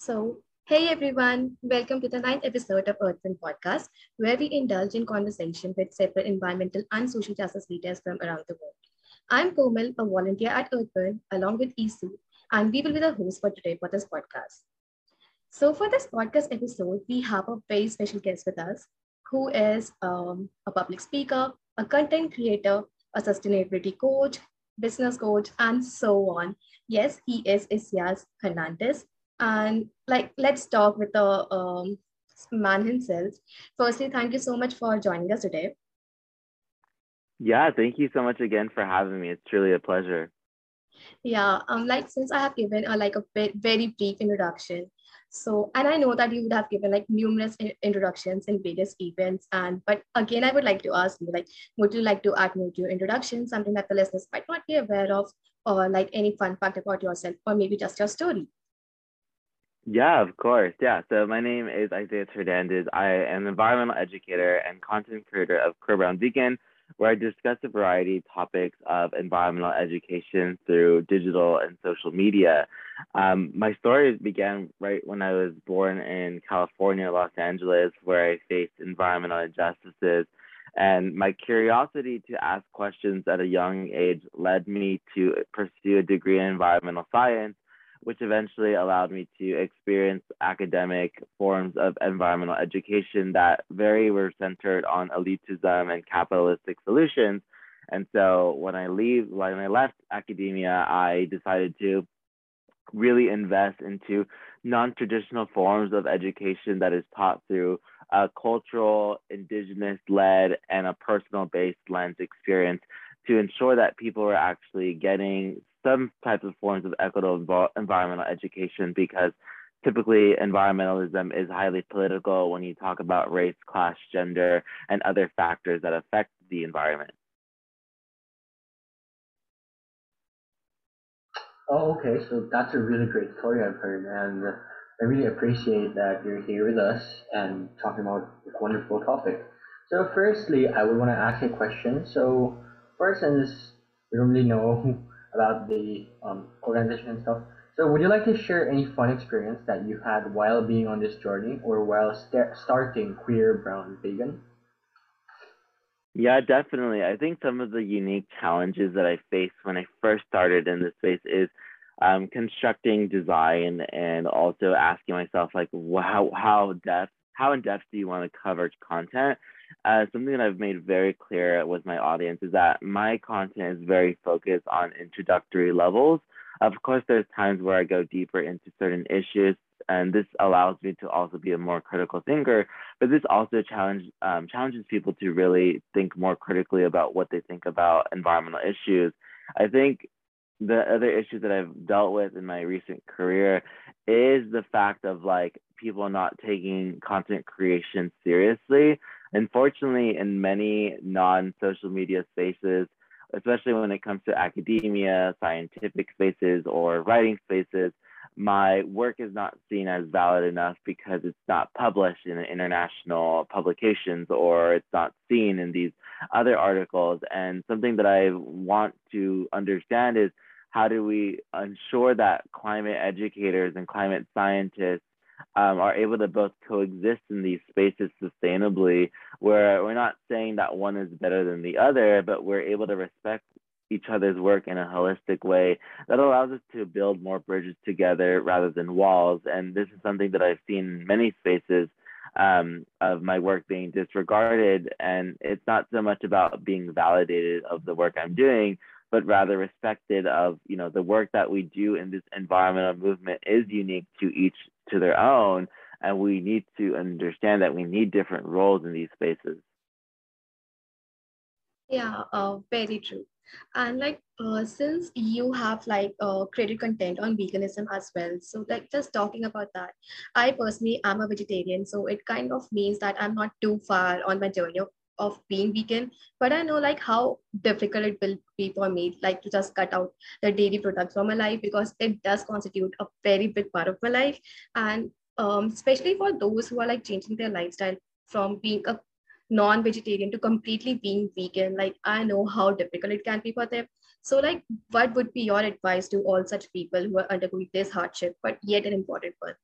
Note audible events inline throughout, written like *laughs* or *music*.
So, hey everyone, welcome to the ninth episode of Earthwind Podcast, where we indulge in conversation with separate environmental and social justice leaders from around the world. I'm Komal, a volunteer at Earthwind, along with Isu, and we will be the host for today for this podcast. So, for this podcast episode, we have a very special guest with us who is um, a public speaker, a content creator, a sustainability coach, business coach, and so on. Yes, he is Isaias Hernandez. And like, let's talk with the um, man himself. Firstly, thank you so much for joining us today. Yeah, thank you so much again for having me. It's truly a pleasure. Yeah, um, like since I have given a like a bit, very brief introduction, so, and I know that you would have given like numerous introductions in various events. And, but again, I would like to ask you, like, would you like to add more to your introduction, something that the listeners might not be aware of, or like any fun fact about yourself, or maybe just your story? Yeah, of course. Yeah. So my name is Isaiah Hernandez. I am an environmental educator and content creator of Queer Brown Vegan, where I discuss a variety of topics of environmental education through digital and social media. Um, my story began right when I was born in California, Los Angeles, where I faced environmental injustices. And my curiosity to ask questions at a young age led me to pursue a degree in environmental science, which eventually allowed me to experience academic forms of environmental education that very were centered on elitism and capitalistic solutions. And so when I leave, when I left academia, I decided to really invest into non-traditional forms of education that is taught through a cultural, indigenous-led, and a personal-based lens experience to ensure that people are actually getting some types of forms of equitable environmental education because typically environmentalism is highly political when you talk about race, class, gender, and other factors that affect the environment. Oh, okay. So that's a really great story I've heard, and I really appreciate that you're here with us and talking about this wonderful topic. So, firstly, I would want to ask a question. So, first, we don't really know about the um, organization and stuff, so would you like to share any fun experience that you had while being on this journey or while st- starting Queer Brown Vegan? Yeah, definitely. I think some of the unique challenges that I faced when I first started in this space is um, constructing design and also asking myself like, wow, how depth, how in depth do you want to cover content? Uh, something that I've made very clear with my audience is that my content is very focused on introductory levels. Of course, there's times where I go deeper into certain issues, and this allows me to also be a more critical thinker. But this also challenge um, challenges people to really think more critically about what they think about environmental issues. I think the other issue that I've dealt with in my recent career is the fact of like people not taking content creation seriously. Unfortunately, in many non-social media spaces, especially when it comes to academia, scientific spaces, or writing spaces, my work is not seen as valid enough because it's not published in international publications or it's not seen in these other articles. And something that I want to understand is how do we ensure that climate educators and climate scientists um, are able to both coexist in these spaces sustainably, where we're not saying that one is better than the other, but we're able to respect each other's work in a holistic way that allows us to build more bridges together rather than walls. And this is something that I've seen in many spaces um, of my work being disregarded. And it's not so much about being validated of the work I'm doing, but rather respected of, you know, the work that we do in this environmental movement is unique to each to their own. And we need to understand that we need different roles in these spaces. Yeah, uh, very true and like uh, since you have like uh, created content on veganism as well so like just talking about that i personally am a vegetarian so it kind of means that i'm not too far on my journey of, of being vegan but i know like how difficult it will be for me like to just cut out the dairy products from my life because it does constitute a very big part of my life. And um, especially for those who are like changing their lifestyle from being a non-vegetarian to completely being vegan like i know how difficult it can be for them. So like what would be your advice to all such people who are undergoing this hardship but yet an important one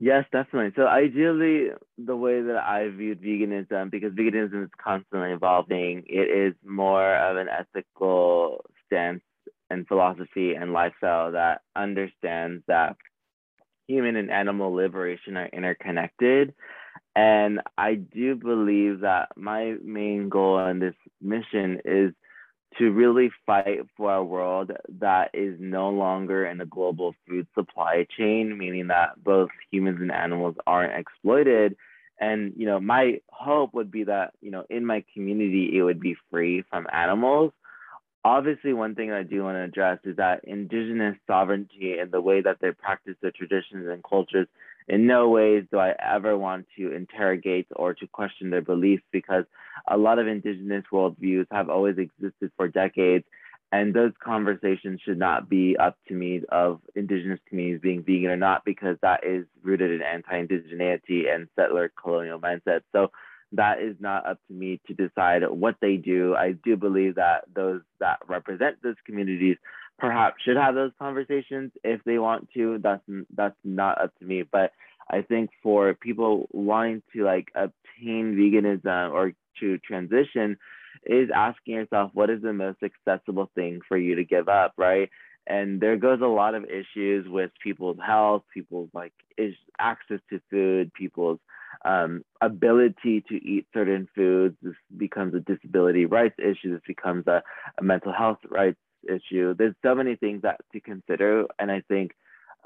Yes, definitely. So ideally, the way that I viewed veganism, because veganism is constantly evolving, it is more of an ethical stance and philosophy and lifestyle that understands that human and animal liberation are interconnected. And I do believe that my main goal in this mission is to really fight for a world that is no longer in a global food supply chain, meaning that both humans and animals aren't exploited. And you know, my hope would be that you know, in my community, it would be free from animals. Obviously, one thing I do want to address is that indigenous sovereignty and the way that they practice their traditions and cultures in no ways do I ever want to interrogate or to question their beliefs because a lot of indigenous worldviews have always existed for decades. And those conversations should not be up to me of indigenous communities being vegan or not, because that is rooted in anti indigeneity and settler colonial mindset. So that is not up to me to decide what they do. I do believe that those that represent those communities perhaps should have those conversations if they want to. That's that's not up to me. But I think for people wanting to like obtain veganism or to transition, is asking yourself what is the most accessible thing for you to give up, right? And there goes a lot of issues with people's health, people's like is access to food, people's um, ability to eat certain foods. This becomes a disability rights issue. This becomes a, a mental health rights issue. There's so many things that to consider, and I think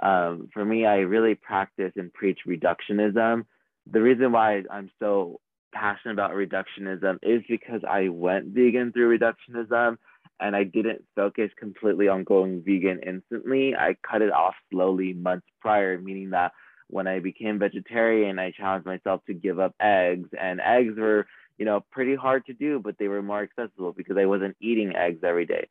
um, for me, I really practice and preach reductionism. The reason why I'm so passionate about reductionism is because I went vegan through reductionism and I didn't focus completely on going vegan instantly. I cut it off slowly months prior, meaning that when I became vegetarian, I challenged myself to give up eggs, and eggs were, you know, pretty hard to do, but they were more accessible because I wasn't eating eggs every day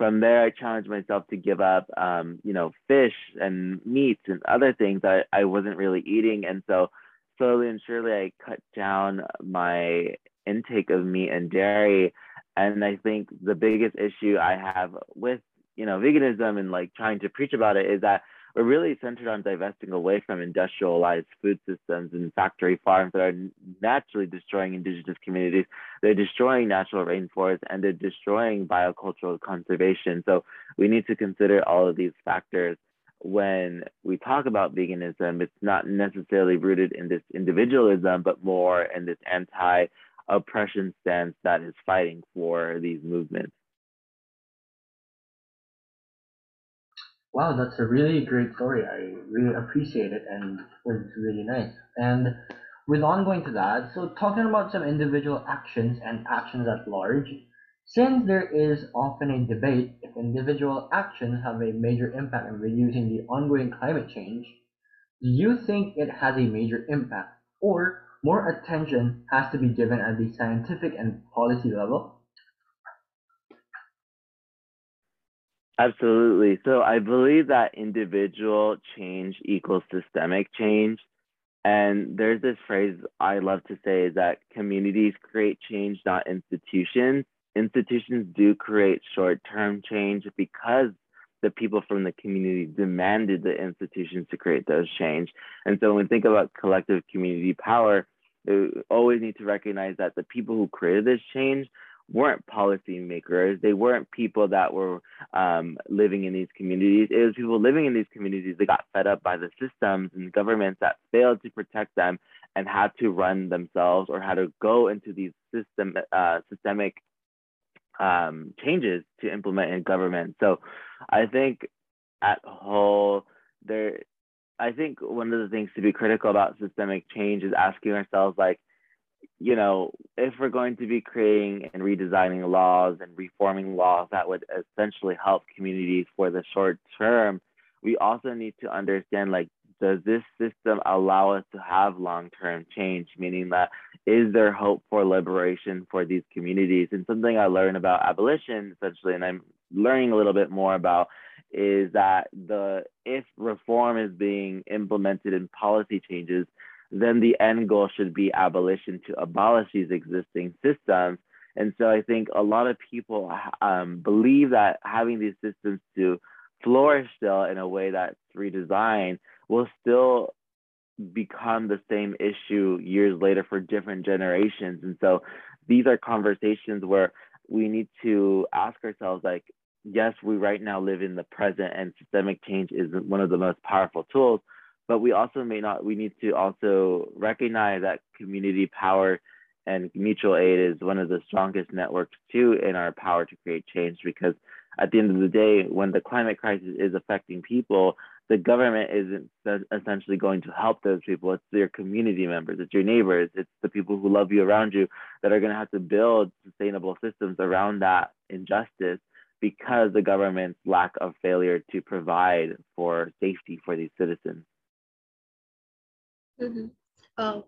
from there, I challenged myself to give up, um, you know, fish and meats and other things that I wasn't really eating. And so slowly and surely, I cut down my intake of meat and dairy. And I think the biggest issue I have with, you know, veganism and like trying to preach about it is that we're really centered on divesting away from industrialized food systems and factory farms that are naturally destroying indigenous communities. They're destroying natural rainforests and they're destroying biocultural conservation. So we need to consider all of these factors when we talk about veganism. It's not necessarily rooted in this individualism, but more in this anti oppression stance that is fighting for these movements. Wow, that's a really great story. I really appreciate it and was really nice. And with ongoing to that, so talking about some individual actions and actions at large, since there is often a debate if individual actions have a major impact in reducing the ongoing climate change, do you think it has a major impact or more attention has to be given at the scientific and policy level? Absolutely. So I believe that individual change equals systemic change. And there's this phrase I love to say is that communities create change, not institutions. Institutions do create short term change because the people from the community demanded the institutions to create those change. And so when we think about collective community power, we always need to recognize that the people who created this change weren't policymakers. They weren't people that were um, living in these communities. It was people living in these communities that got fed up by the systems and governments that failed to protect them and had to run themselves or had to go into these system uh, systemic um, changes to implement in government. So I think at whole there I think one of the things to be critical about systemic change is asking ourselves like you know, if we're going to be creating and redesigning laws and reforming laws that would essentially help communities for the short term, we also need to understand like, does this system allow us to have long term change? Meaning that is there hope for liberation for these communities? And something I learned about abolition essentially, and I'm learning a little bit more about is that the if reform is being implemented in policy changes, then the end goal should be abolition to abolish these existing systems. And so I think a lot of people um, believe that having these systems to flourish still in a way that's redesigned will still become the same issue years later for different generations. And so these are conversations where we need to ask ourselves like, yes, we right now live in the present and systemic change is one of the most powerful tools, but we also may not, we need to also recognize that community power and mutual aid is one of the strongest networks too in our power to create change because at the end of the day, when the climate crisis is affecting people, the government isn't essentially going to help those people. It's your community members, it's your neighbors, it's the people who love you around you that are going to have to build sustainable systems around that injustice because the government's lack of failure to provide for safety for these citizens. Mm-hmm. Uh,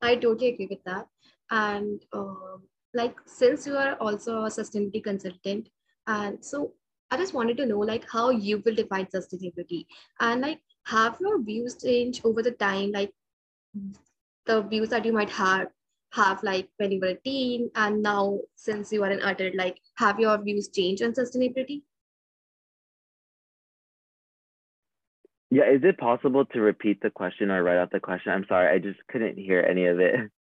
I totally agree with that. And uh, like, since you are also a sustainability consultant, and so I just wanted to know like how you will define sustainability and like have your views changed over the time, like the views that you might have have like when you were a teen and now since you are an adult, like have your views changed on sustainability? Yeah, is it possible to repeat the question or write out the question? I'm sorry, I just couldn't hear any of it. *laughs*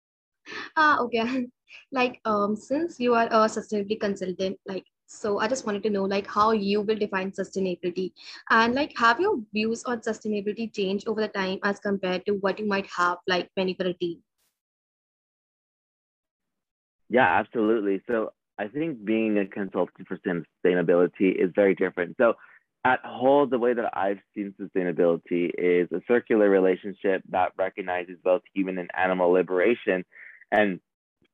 Ah, okay. *laughs* Like um since you are a sustainability consultant, like so I just wanted to know like how you will define sustainability and like have your views on sustainability changed over the time as compared to what you might have like when you were a teen? Yeah, absolutely. So I think being a consultant for sustainability is very different. So at whole, the way that I've seen sustainability is a circular relationship that recognizes both human and animal liberation and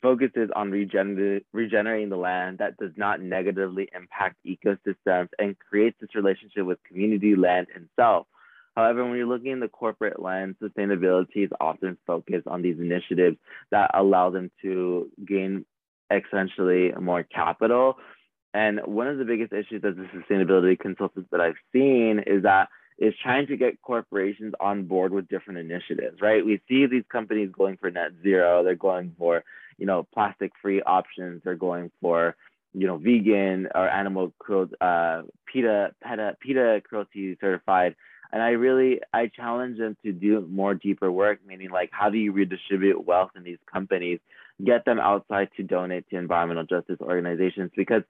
focuses on regener- regenerating the land that does not negatively impact ecosystems and creates this relationship with community, land, and self. However, when you're looking in the corporate lens, sustainability is often focused on these initiatives that allow them to gain essentially more capital. And one of the biggest issues as a sustainability consultant that I've seen is that is trying to get corporations on board with different initiatives, right? We see these companies going for net zero, they're going for you know, plastic free options. They're going for, you know, vegan or animal uh, PETA, PETA, PETA cruelty certified. And I really, I challenge them to do more deeper work, meaning like, how do you redistribute wealth in these companies, get them outside to donate to environmental justice organizations? Because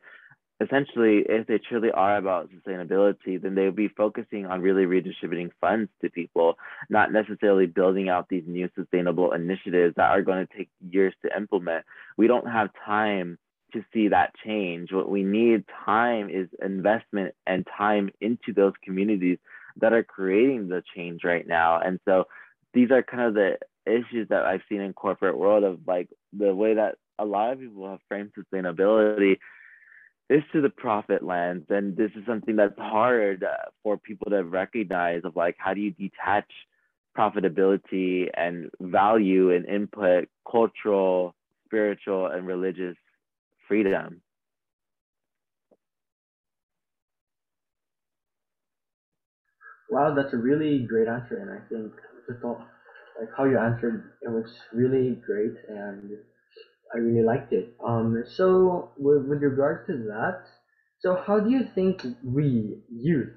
essentially, if they truly are about sustainability, then they would be focusing on really redistributing funds to people, not necessarily building out these new sustainable initiatives that are going to take years to implement. We don't have time to see that change. What we need time is investment and time into those communities that are creating the change right now. And so these are kind of the issues that I've seen in corporate world of like the way that a lot of people have framed sustainability is to the profit lens and this is something that's hard uh, for people to recognize of like how do you detach profitability and value and input cultural spiritual and religious freedom? Wow that's a really great answer and i think the thought like how you answered it was really great and I really liked it. Um, so with, with regards to that, so how do you think we youth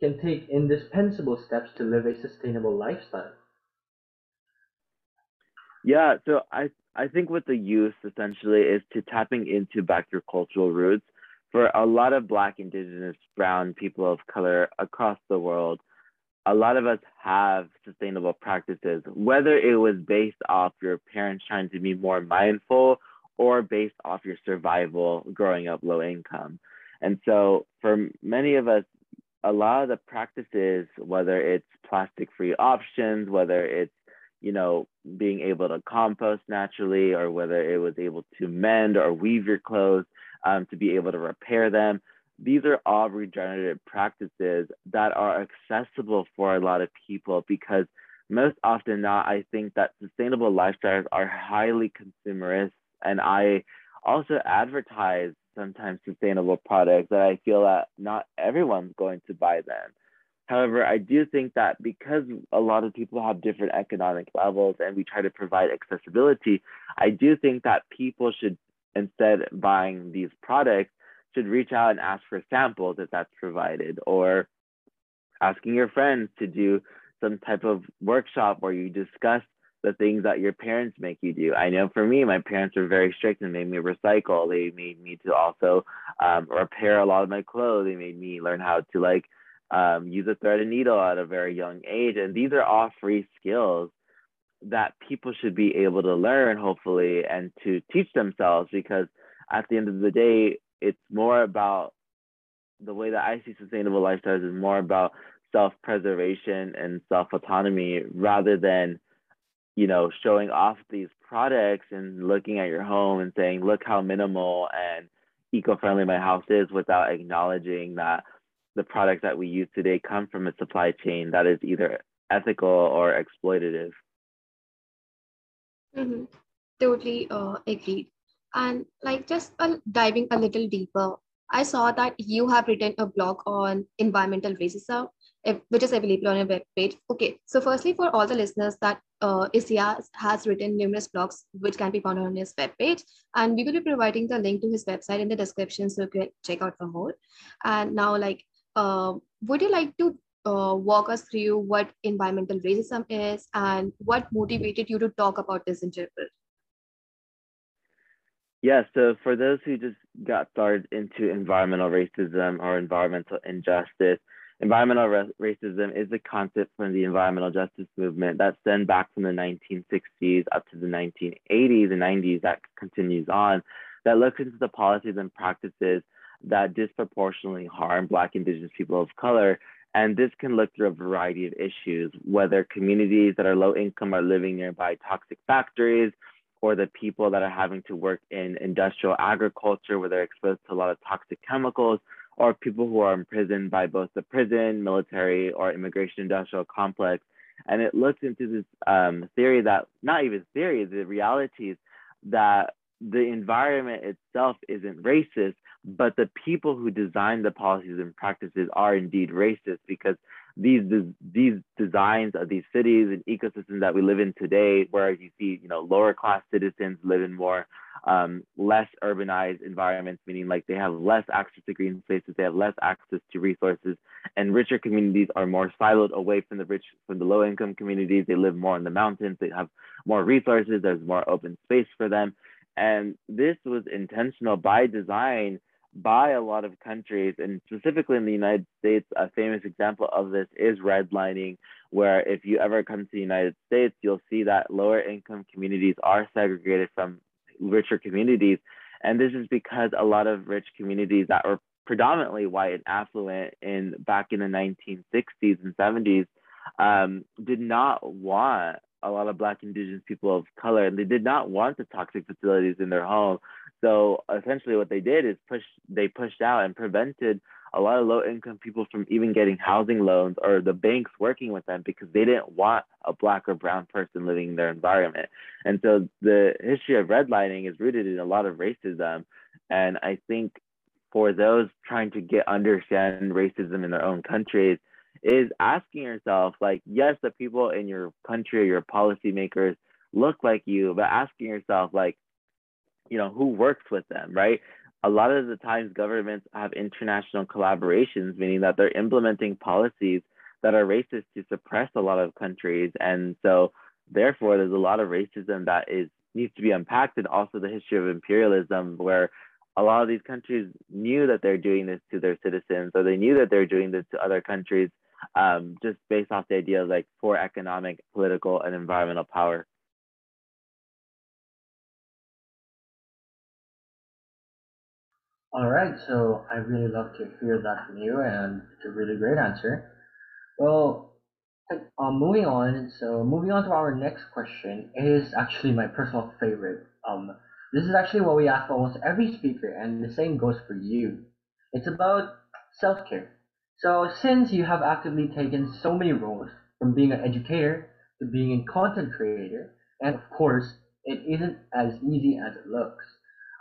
can take indispensable steps to live a sustainable lifestyle? Yeah, so I I think with the youth essentially is to tapping into back your cultural roots. For a lot of Black, Indigenous, Brown people of color across the world, a lot of us have sustainable practices, whether it was based off your parents trying to be more mindful or based off your survival growing up low income. And so for many of us, a lot of the practices, whether it's plastic free options, whether it's you know, being able to compost naturally, or whether it was able to mend or weave your clothes um, to be able to repair them, these are all regenerative practices that are accessible for a lot of people because most often not, I think that sustainable lifestyles are highly consumerist. And I also advertise sometimes sustainable products that I feel that not everyone's going to buy them. However, I do think that because a lot of people have different economic levels and we try to provide accessibility, I do think that people should, instead buying these products, should reach out and ask for samples if that's provided, or asking your friends to do some type of workshop where you discuss the things that your parents make you do. I know for me, my parents were very strict and made me recycle. They made me to also um, repair a lot of my clothes. They made me learn how to like um, use a thread and needle at a very young age. And these are all free skills that people should be able to learn, hopefully, and to teach themselves because at the end of the day, it's more about the way that I see sustainable lifestyles is more about self preservation and self autonomy rather than you know, showing off these products and looking at your home and saying, look how minimal and eco-friendly my house is without acknowledging that the products that we use today come from a supply chain that is either ethical or exploitative. Mm-hmm. Totally uh, agreed. And like just uh, diving a little deeper, I saw that you have written a blog on environmental racism which is available on your webpage. Okay, so firstly, for all the listeners, that uh, Isia has written numerous blogs which can be found on his webpage, and we will be providing the link to his website in the description so you can check out for more. And now, like, uh, would you like to uh, walk us through what environmental racism is and what motivated you to talk about this in general? Yeah, so for those who just got started into environmental racism or environmental injustice, Environmental racism is a concept from the environmental justice movement that stemmed back from the 1960s up to the 1980s and 90s that continues on, that looks into the policies and practices that disproportionately harm Black, Indigenous people of color. And this can look through a variety of issues, whether communities that are low income are living nearby toxic factories, or the people that are having to work in industrial agriculture where they're exposed to a lot of toxic chemicals, or people who are imprisoned by both the prison, military, or immigration industrial complex. And it looks into this um, theory that, not even theory, the reality is that the environment itself isn't racist, but the people who design the policies and practices are indeed racist because these these designs of these cities and ecosystems that we live in today, where you see, you know, lower class citizens live in more um, less urbanized environments, meaning like they have less access to green spaces, they have less access to resources, and richer communities are more siloed away from the rich, from the low income communities. They live more in the mountains, they have more resources, there's more open space for them. And this was intentional by design by a lot of countries, and specifically in the United States, a famous example of this is redlining, where if you ever come to the United States, you'll see that lower income communities are segregated from richer communities. And this is because a lot of rich communities that were predominantly white and affluent in back in the 1960s and 70s um, did not want a lot of black indigenous people of color and they did not want the toxic facilities in their home so essentially what they did is push they pushed out and prevented a lot of low income people from even getting housing loans or the banks working with them because they didn't want a black or brown person living in their environment. And so the history of redlining is rooted in a lot of racism. And I think for those trying to get understand racism in their own countries is asking yourself like yes the people in your country or your policymakers look like you but asking yourself like you know who works with them right a lot of the times governments have international collaborations, meaning that they're implementing policies that are racist to suppress a lot of countries. And so therefore there's a lot of racism that is needs to be unpacked and also the history of imperialism where a lot of these countries knew that they're doing this to their citizens or they knew that they're doing this to other countries um, just based off the idea of like for economic, political, and environmental power. All right, so I really love to hear that from you, and it's a really great answer. Well, uh, moving on. So moving on to our next question is actually my personal favorite. Um, this is actually what we ask almost every speaker, and the same goes for you. It's about self-care. So since you have actively taken so many roles, from being an educator to being a content creator, and of course, it isn't as easy as it looks.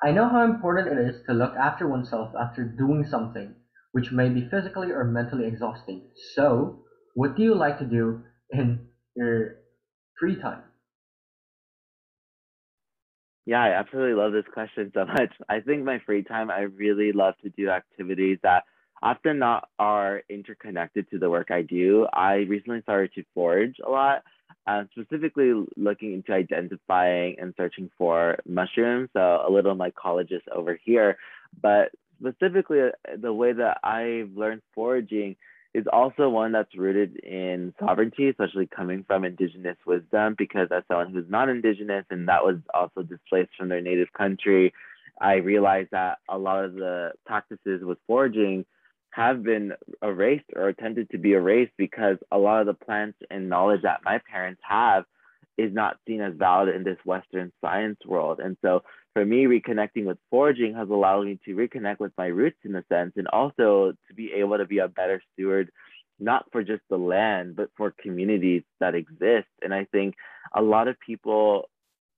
I know how important it is to look after oneself after doing something which may be physically or mentally exhausting. So, what do you like to do in your free time? Yeah, I absolutely love this question so *laughs* much. I think my free time, I really love to do activities that often not are interconnected to the work I do. I recently started to forage a lot, uh, specifically looking into identifying and searching for mushrooms. So a little mycologist over here, but specifically uh, the way that I've learned foraging is also one that's rooted in sovereignty, especially coming from indigenous wisdom, because as someone who's not indigenous and that was also displaced from their native country, I realized that a lot of the practices with foraging have been erased or attempted to be erased because a lot of the plants and knowledge that my parents have is not seen as valid in this Western science world. And so for me, reconnecting with foraging has allowed me to reconnect with my roots in a sense, and also to be able to be a better steward, not for just the land, but for communities that exist. And I think a lot of people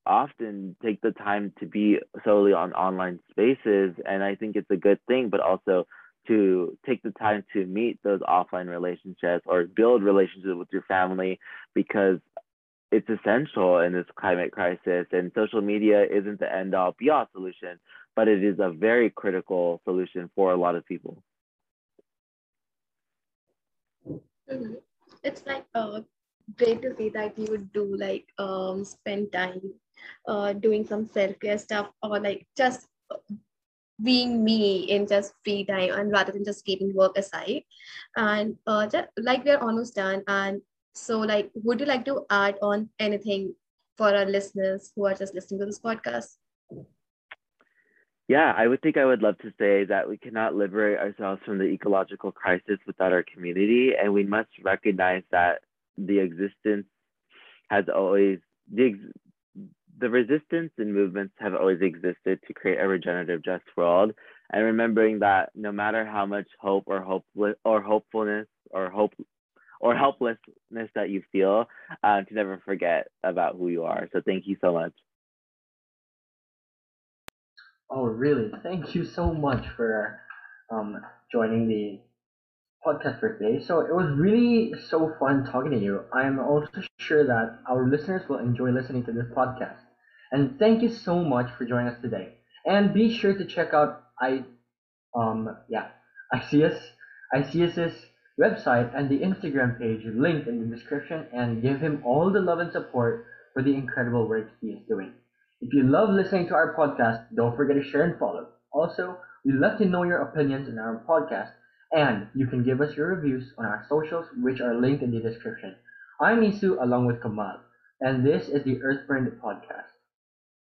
often take the time to be solely on online spaces, and I think it's a good thing, but also to take the time to meet those offline relationships or build relationships with your family because it's essential in this climate crisis and social media isn't the end all be all solution but it is a very critical solution for a lot of people mm-hmm. it's like uh, great to see that you would do like um spend time uh doing some self-care stuff or like just being me in just free time and rather than just keeping work aside and uh just, like we're almost done and so, like, would you like to add on anything for our listeners who are just listening to this podcast? Yeah, I would think I would love to say that we cannot liberate ourselves from the ecological crisis without our community, and we must recognize that the existence has always the the resistance and movements have always existed to create a regenerative, just world, and remembering that no matter how much hope or hopeless or hopefulness or hope or helplessness that you feel uh, to never forget about who you are. So thank you so much. Oh, really? Thank you so much for um, joining the podcast for today. So it was really so fun talking to you. I'm also sure that our listeners will enjoy listening to this podcast. And thank you so much for joining us today. And be sure to check out I um yeah ICS ICS's website and the Instagram page linked in the description and give him all the love and support for the incredible work he is doing. If you love listening to our podcast, don't forget to share and follow. Also, we'd love to know your opinions on our podcast, and you can give us your reviews on our socials, which are linked in the description. I'm Isu along with Komal, and this is the Earthwind Podcast.